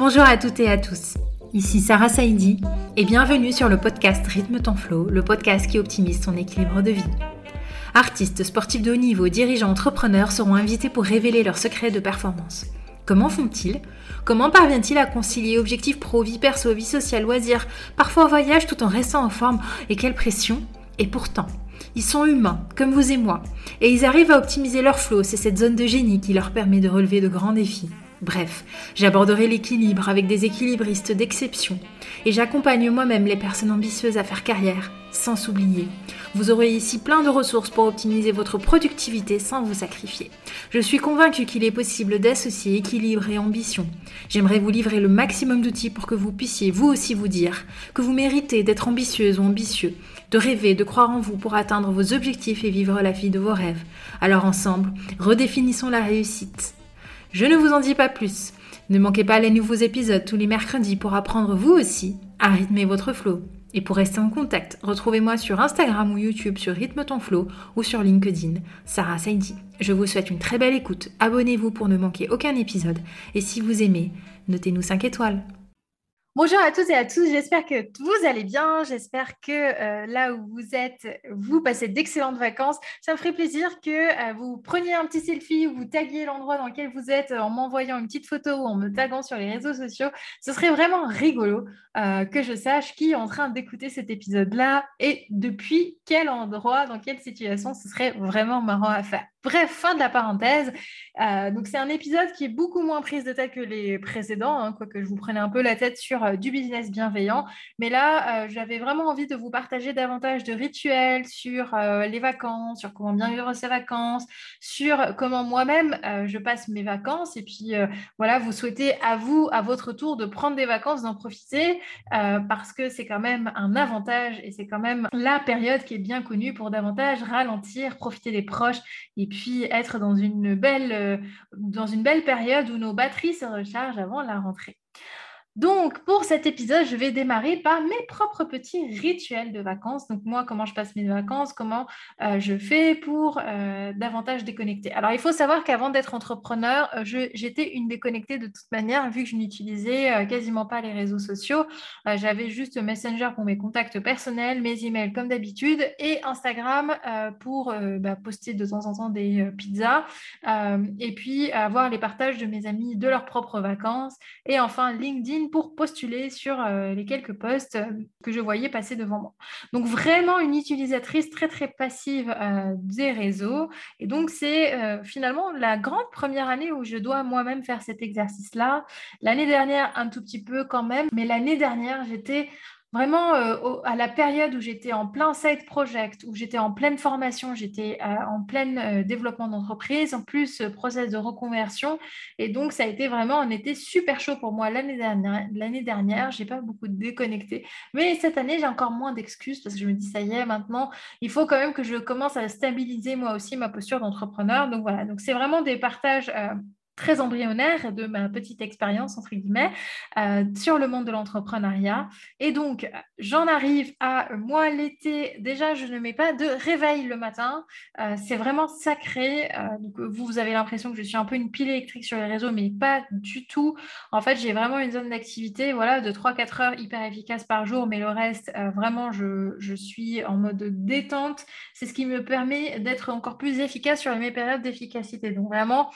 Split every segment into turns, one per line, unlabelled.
Bonjour à toutes et à tous. Ici Sarah Saidi et bienvenue sur le podcast Rythme ton flow, le podcast qui optimise ton équilibre de vie. Artistes, sportifs de haut niveau, dirigeants, entrepreneurs seront invités pour révéler leurs secrets de performance. Comment font-ils? Comment parviennent-ils à concilier objectifs pro, vie perso, vie sociale, loisirs, parfois voyage tout en restant en forme? Et quelle pression Et pourtant, ils sont humains, comme vous et moi, et ils arrivent à optimiser leur flow, c'est cette zone de génie qui leur permet de relever de grands défis. Bref, j'aborderai l'équilibre avec des équilibristes d'exception et j'accompagne moi-même les personnes ambitieuses à faire carrière sans s'oublier. Vous aurez ici plein de ressources pour optimiser votre productivité sans vous sacrifier. Je suis convaincue qu'il est possible d'associer équilibre et ambition. J'aimerais vous livrer le maximum d'outils pour que vous puissiez vous aussi vous dire que vous méritez d'être ambitieuse ou ambitieux, de rêver, de croire en vous pour atteindre vos objectifs et vivre la vie de vos rêves. Alors ensemble, redéfinissons la réussite. Je ne vous en dis pas plus. Ne manquez pas les nouveaux épisodes tous les mercredis pour apprendre vous aussi à rythmer votre flow. Et pour rester en contact, retrouvez-moi sur Instagram ou YouTube sur Rythme ton flow ou sur LinkedIn, Sarah Saidi. Je vous souhaite une très belle écoute. Abonnez-vous pour ne manquer aucun épisode. Et si vous aimez, notez-nous 5 étoiles. Bonjour à tous et à tous, j'espère que vous allez bien, j'espère que euh, là où vous êtes, vous passez d'excellentes vacances. Ça me ferait plaisir que euh, vous preniez un petit selfie ou vous taguiez l'endroit dans lequel vous êtes en m'envoyant une petite photo ou en me taguant sur les réseaux sociaux. Ce serait vraiment rigolo euh, que je sache qui est en train d'écouter cet épisode-là et depuis quel endroit, dans quelle situation, ce serait vraiment marrant à faire. Bref, fin de la parenthèse. Euh, donc c'est un épisode qui est beaucoup moins prise de tête que les précédents, hein, quoique je vous prenais un peu la tête sur euh, du business bienveillant. Mais là, euh, j'avais vraiment envie de vous partager davantage de rituels sur les vacances, sur comment bien vivre ses vacances, sur comment moi-même je passe mes vacances. Et puis voilà, vous souhaitez à vous, à votre tour, de prendre des vacances, d'en profiter, parce que c'est quand même un avantage et c'est quand même la période qui est bien connue pour davantage ralentir, profiter des proches et puis être dans une belle, euh, dans une belle période où nos batteries se rechargent avant la rentrée. Donc, pour cet épisode, je vais démarrer par mes propres petits rituels de vacances. Donc, moi, comment je passe mes vacances, comment euh, je fais pour euh, davantage déconnecter. Alors, il faut savoir qu'avant d'être entrepreneur, euh, j'étais une déconnectée de toute manière, vu que je n'utilisais quasiment pas les réseaux sociaux. J'avais juste Messenger pour mes contacts personnels, mes emails comme d'habitude, et Instagram pour bah, poster de temps en temps des pizzas, et puis avoir les partages de mes amis de leurs propres vacances, et enfin LinkedIn pour postuler sur euh, les quelques postes euh, que je voyais passer devant moi. Donc vraiment une utilisatrice très très passive euh, des réseaux. Et donc c'est finalement la grande première année où je dois moi-même faire cet exercice-là. L'année dernière un tout petit peu quand même, mais l'année dernière j'étais Vraiment, euh, à la période où j'étais en plein side project, où j'étais en pleine formation, j'étais euh, en plein euh, développement d'entreprise, en plus process de reconversion. Et donc, ça a été vraiment un été super chaud pour moi l'année dernière. L'année dernière, j'ai pas beaucoup déconnecté. Mais cette année, j'ai encore moins d'excuses parce que je me dis, ça y est, maintenant, il faut quand même que je commence à stabiliser moi aussi ma posture d'entrepreneur. Donc voilà, donc c'est vraiment des partages très embryonnaire de ma petite expérience, entre guillemets, euh, sur le monde de l'entrepreneuriat. Et donc, j'en arrive à moi l'été. Déjà, je ne mets pas de réveil le matin. Euh, c'est vraiment sacré. Euh, donc, vous, vous avez l'impression que je suis un peu une pile électrique sur les réseaux, mais pas du tout. En fait, j'ai vraiment une zone d'activité voilà, de 3-4 heures hyper efficace par jour, mais le reste, vraiment, je, je, suis en mode détente. C'est ce qui me permet d'être encore plus efficace sur mes périodes d'efficacité. Donc, vraiment,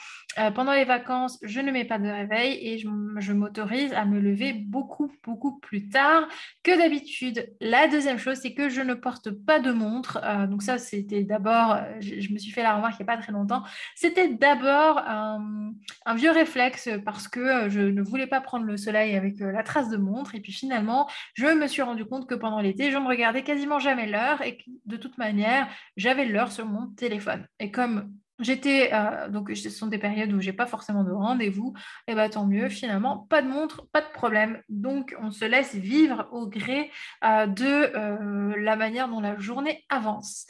pendant les vacances, je ne mets pas de réveil et je, m'autorise à me lever beaucoup, beaucoup plus tard que d'habitude. La deuxième chose, c'est que je ne porte pas de montre. Euh, donc ça, c'était d'abord, euh, je, me suis fait la remarque il n'y a pas très longtemps, c'était d'abord un, vieux réflexe parce que euh, je ne voulais pas prendre le soleil avec la trace de montre. Et puis finalement, je me suis rendu compte que pendant l'été, je ne regardais quasiment jamais l'heure et que de toute manière, j'avais l'heure sur mon téléphone. Et comme J'étais, euh, donc ce sont des périodes où j'ai pas forcément de rendez-vous, et eh bien tant mieux, finalement, pas de montre, pas de problème. Donc on se laisse vivre au gré euh, de euh, la manière dont la journée avance.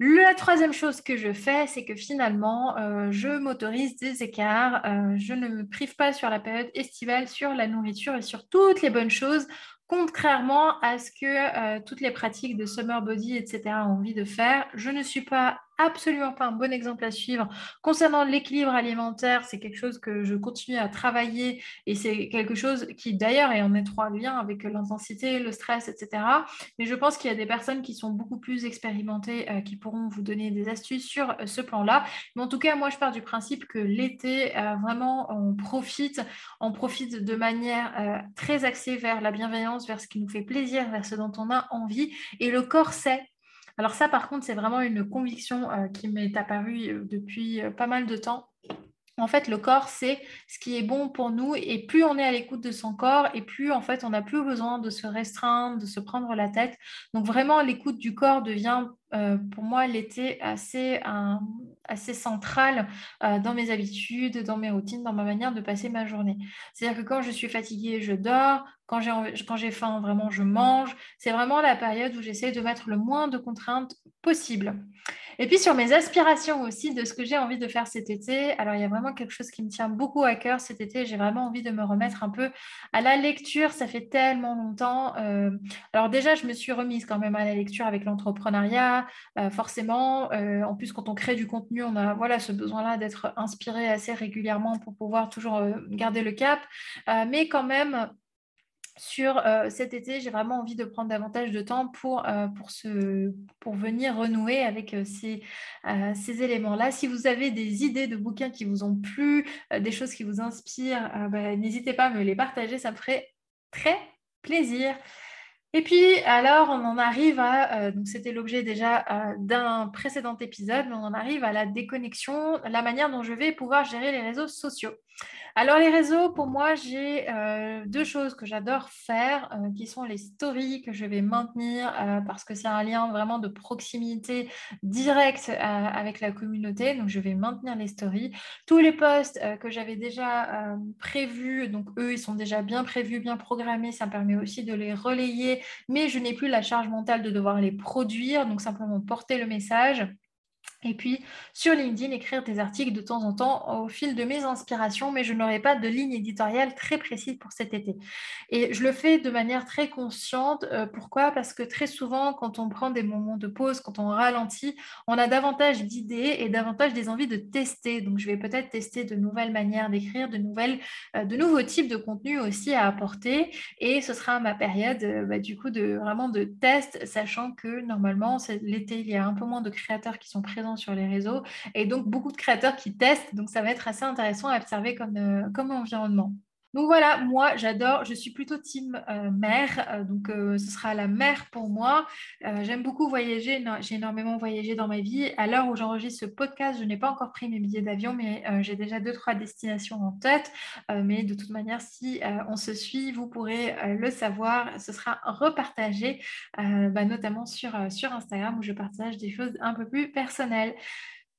La troisième chose que je fais, c'est que finalement, je m'autorise des écarts. je ne me prive pas sur la période estivale, sur la nourriture et sur toutes les bonnes choses contrairement à ce que toutes les pratiques de summer body, etc., ont envie de faire, je ne suis pas absolument pas un bon exemple à suivre. Concernant l'équilibre alimentaire, c'est quelque chose que je continue à travailler et c'est quelque chose qui d'ailleurs est en étroit lien avec l'intensité, le stress, etc. Mais je pense qu'il y a des personnes qui sont beaucoup plus expérimentées euh, qui pourront vous donner des astuces sur euh, ce plan-là. Mais en tout cas, moi, je pars du principe que l'été, euh, vraiment, on profite, on profite de manière très axée vers la bienveillance, vers ce qui nous fait plaisir, vers ce dont on a envie. Et le corps sait alors ça, par contre, c'est vraiment une conviction euh, qui m'est apparue euh, depuis euh, pas mal de temps. En fait, le corps, c'est ce qui est bon pour nous. Et plus on est à l'écoute de son corps, et plus, en fait, on n'a plus besoin de se restreindre, de se prendre la tête. Donc, vraiment, l'écoute du corps devient, pour moi, l'été assez, assez central dans mes habitudes, dans mes routines, dans ma manière de passer ma journée. C'est-à-dire que quand je suis fatiguée, je dors. Quand j'ai faim, vraiment, je mange. C'est vraiment la période où j'essaie de mettre le moins de contraintes possible. Et puis sur mes aspirations aussi de ce que j'ai envie de faire cet été, alors il y a vraiment quelque chose qui me tient beaucoup à cœur cet été. J'ai vraiment envie de me remettre un peu à la lecture. Ça fait tellement longtemps. Euh, alors déjà, je me suis remise quand même à la lecture avec l'entrepreneuriat, euh, forcément. Euh, en plus, quand on crée du contenu, on a voilà ce besoin-là d'être inspiré assez régulièrement pour pouvoir toujours garder le cap. mais quand même, sur euh, cet été, j'ai vraiment envie de prendre davantage de temps pour, euh, pour venir renouer avec euh, ces, ces éléments-là. Si vous avez des idées de bouquins qui vous ont plu, des choses qui vous inspirent, bah, n'hésitez pas à me les partager, ça me ferait très plaisir. Et puis, alors, on en arrive à, donc c'était l'objet déjà d'un précédent épisode, mais on en arrive à la déconnexion, la manière dont je vais pouvoir gérer les réseaux sociaux. Alors les réseaux, pour moi, j'ai euh, deux choses que j'adore faire, euh, qui sont les stories que je vais maintenir euh, parce que c'est un lien vraiment de proximité directe avec la communauté. Donc je vais maintenir les stories. Tous les posts que j'avais déjà prévus, donc eux, ils sont déjà bien prévus, bien programmés. Ça me permet aussi de les relayer, mais je n'ai plus la charge mentale de devoir les produire, donc simplement porter le message. Et puis sur LinkedIn, écrire des articles de temps en temps au fil de mes inspirations, mais je n'aurai pas de ligne éditoriale très précise pour cet été. Et je le fais de manière très consciente. Euh, pourquoi? Parce que très souvent, quand on prend des moments de pause, quand on ralentit, on a davantage d'idées et davantage des envies de tester. Donc je vais peut-être tester de nouvelles manières d'écrire, de, euh, de nouveaux types de contenus aussi à apporter. Et ce sera ma période euh, bah, du coup de vraiment de test, sachant que normalement, l'été, il y a un peu moins de créateurs qui sont présents sur les réseaux et donc beaucoup de créateurs qui testent. Donc ça va être assez intéressant à observer comme, euh, comme environnement. Donc voilà, moi j'adore, je suis plutôt team euh, mer, euh, donc ce sera la mer pour moi. J'aime beaucoup voyager, j'ai énormément voyagé dans ma vie. À l'heure où j'enregistre ce podcast, je n'ai pas encore pris mes billets d'avion, mais j'ai déjà deux, trois destinations en tête. mais de toute manière, si on se suit, vous pourrez le savoir. Ce sera repartagé, bah, notamment sur Instagram où je partage des choses un peu plus personnelles.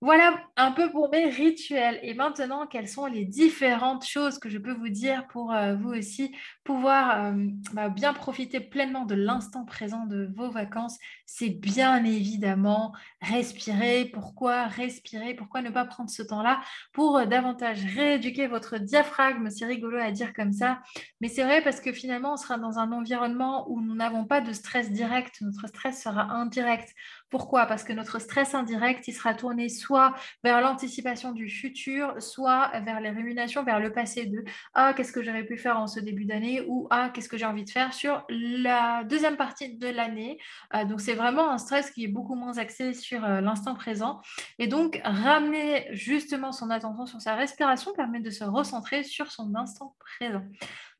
Voilà un peu pour mes rituels. Et maintenant, quelles sont les différentes choses que je peux vous dire pour euh, vous aussi pouvoir euh, bah, bien profiter pleinement de l'instant présent de vos vacances? C'est bien évidemment respirer. Pourquoi respirer? Pourquoi ne pas prendre ce temps-là pour euh, davantage rééduquer votre diaphragme? C'est rigolo à dire comme ça. Mais c'est vrai parce que finalement, on sera dans un environnement où nous n'avons pas de stress direct. Notre stress sera indirect. Pourquoi? Parce que notre stress indirect, il sera tourné soit vers l'anticipation du futur, soit vers les ruminations, vers le passé de Ah, qu'est-ce que j'aurais pu faire en ce début d'année? ou Ah, qu'est-ce que j'ai envie de faire? sur la deuxième partie de l'année. Euh, donc, c'est vraiment un stress qui est beaucoup moins axé sur euh, l'instant présent. Et donc, ramener justement son attention sur sa respiration permet de se recentrer sur son instant présent.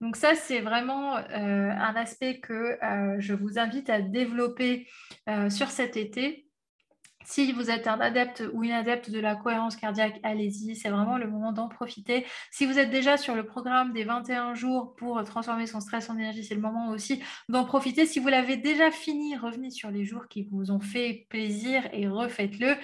Donc ça, c'est vraiment euh, un aspect que euh, je vous invite à développer euh, sur cet été. Si vous êtes un adepte ou une adepte de la cohérence cardiaque, allez-y, c'est vraiment le moment d'en profiter. Si vous êtes déjà sur le programme des 21 jours pour transformer son stress en énergie, c'est le moment aussi d'en profiter. Si vous l'avez déjà fini, revenez sur les jours qui vous ont fait plaisir et refaites-le.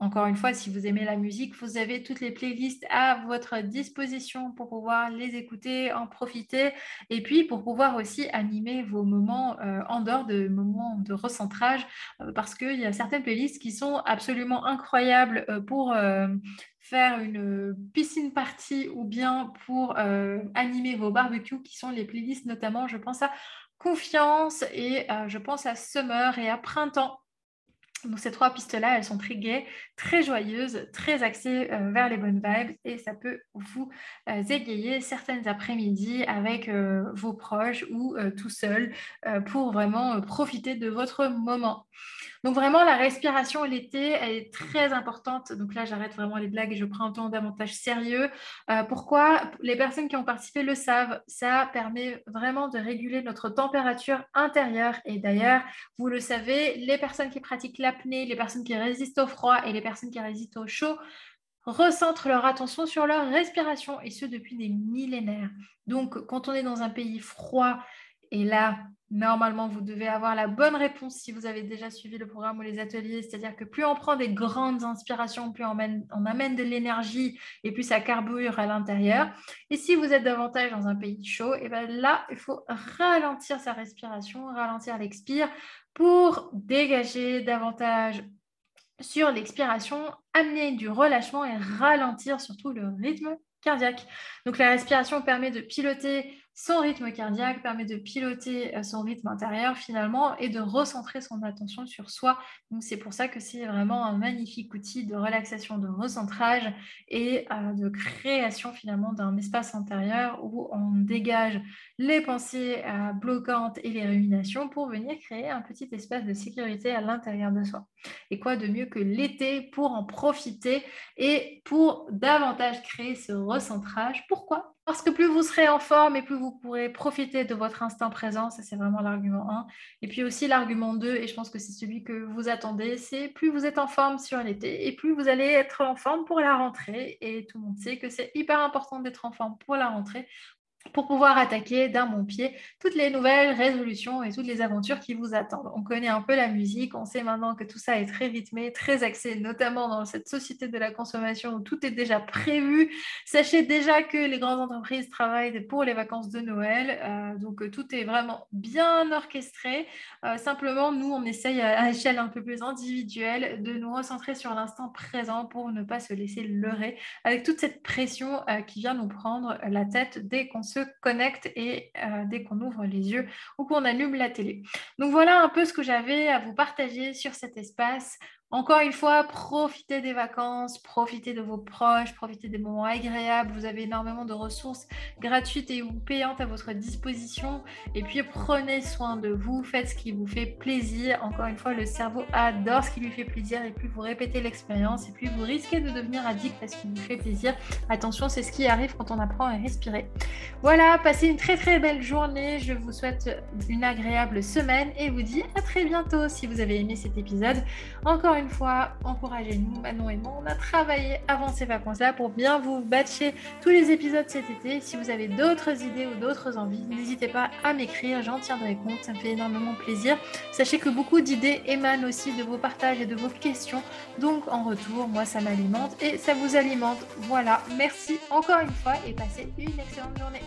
Encore une fois, si vous aimez la musique, vous avez toutes les playlists à votre disposition pour pouvoir les écouter, en profiter et puis pour pouvoir aussi animer vos moments euh, en dehors de moments de recentrage euh, parce qu'il y a certaines playlists qui sont absolument incroyables euh, pour faire une piscine party ou bien pour animer vos barbecues qui sont les playlists notamment, je pense à Confiance et je pense à Summer et à Printemps Donc ces trois pistes-là, elles sont très gaies, très joyeuses, très axées euh, vers les bonnes vibes et ça peut vous euh, égayer certaines après-midi avec euh, vos proches ou tout seul pour vraiment profiter de votre moment. Donc vraiment, la respiration l'été, elle est très importante. Donc là, j'arrête vraiment les blagues et je prends un temps davantage sérieux. pourquoi? Les personnes qui ont participé le savent. Ça permet vraiment de réguler notre température intérieure. Et d'ailleurs, vous le savez, les personnes qui pratiquent la les personnes qui résistent au froid et les personnes qui résistent au chaud recentrent leur attention sur leur respiration et ce depuis des millénaires. Donc quand on est dans un pays froid et là Normalement, vous devez avoir la bonne réponse si vous avez déjà suivi le programme ou les ateliers. C'est-à-dire que plus on prend des grandes inspirations, plus on, amène de l'énergie et plus ça carbure à l'intérieur. Et si vous êtes davantage dans un pays chaud, et eh bien là, il faut ralentir sa respiration, ralentir l'expire pour dégager davantage sur l'expiration, amener du relâchement et ralentir surtout le rythme cardiaque. Donc la respiration permet de piloter son rythme cardiaque, permet de piloter euh, son rythme intérieur finalement et de recentrer son attention sur soi. C'est pour ça que c'est vraiment un magnifique outil de relaxation, de recentrage et euh, de création finalement d'un espace intérieur où on dégage les pensées euh, bloquantes et les ruminations pour venir créer un petit espace de sécurité à l'intérieur de soi. Et quoi de mieux que l'été pour en profiter et pour davantage créer ce recentrage? Pourquoi? Parce que plus vous serez en forme et plus vous pourrez profiter de votre instant présent, ça c'est vraiment l'argument 1. Et puis aussi l'argument 2, et je pense que c'est celui que vous attendez, c'est plus vous êtes en forme sur l'été et plus vous allez être en forme pour la rentrée. Et tout le monde sait que c'est hyper important d'être en forme pour la rentrée pour pouvoir attaquer d'un bon pied toutes les nouvelles résolutions et toutes les aventures qui vous attendent. On connaît un peu la musique, on sait maintenant que tout ça est très rythmé, très axé, notamment dans cette société de la consommation où tout est déjà prévu. Sachez déjà que les grandes entreprises travaillent pour les vacances de Noël, euh, donc euh, tout est vraiment bien orchestré. Euh, simplement, nous, on essaye à, échelle un peu plus individuelle de nous recentrer sur l'instant présent pour ne pas se laisser leurrer avec toute cette pression qui vient nous prendre la tête dès qu'on se connecte et euh, dès qu'on ouvre les yeux ou qu'on allume la télé. Donc voilà un peu ce que j'avais à vous partager sur cet espace encore une fois, profitez des vacances, profitez de vos proches, profitez des moments agréables. Vous avez énormément de ressources gratuites et ou payantes à votre disposition. Et puis prenez soin de vous, faites ce qui vous fait plaisir. Encore une fois, le cerveau adore ce qui lui fait plaisir et plus vous répétez l'expérience et plus vous risquez de devenir addict à ce qui vous fait plaisir. Attention, c'est ce qui arrive quand on apprend à respirer. Voilà, passez une très très belle journée. Je vous souhaite une agréable semaine et vous dis à très bientôt si vous avez aimé cet épisode. Encore fois, encouragez-nous. Manon et moi, on a travaillé avant ces vacances-là pour bien vous batcher tous les épisodes cet été. Si vous avez d'autres idées ou d'autres envies, n'hésitez pas à m'écrire, j'en tiendrai compte, ça me fait énormément plaisir. Sachez que beaucoup d'idées émanent aussi de vos partages et de vos questions. Donc en retour, moi, ça m'alimente et ça vous alimente. Voilà, merci encore une fois et passez une excellente journée.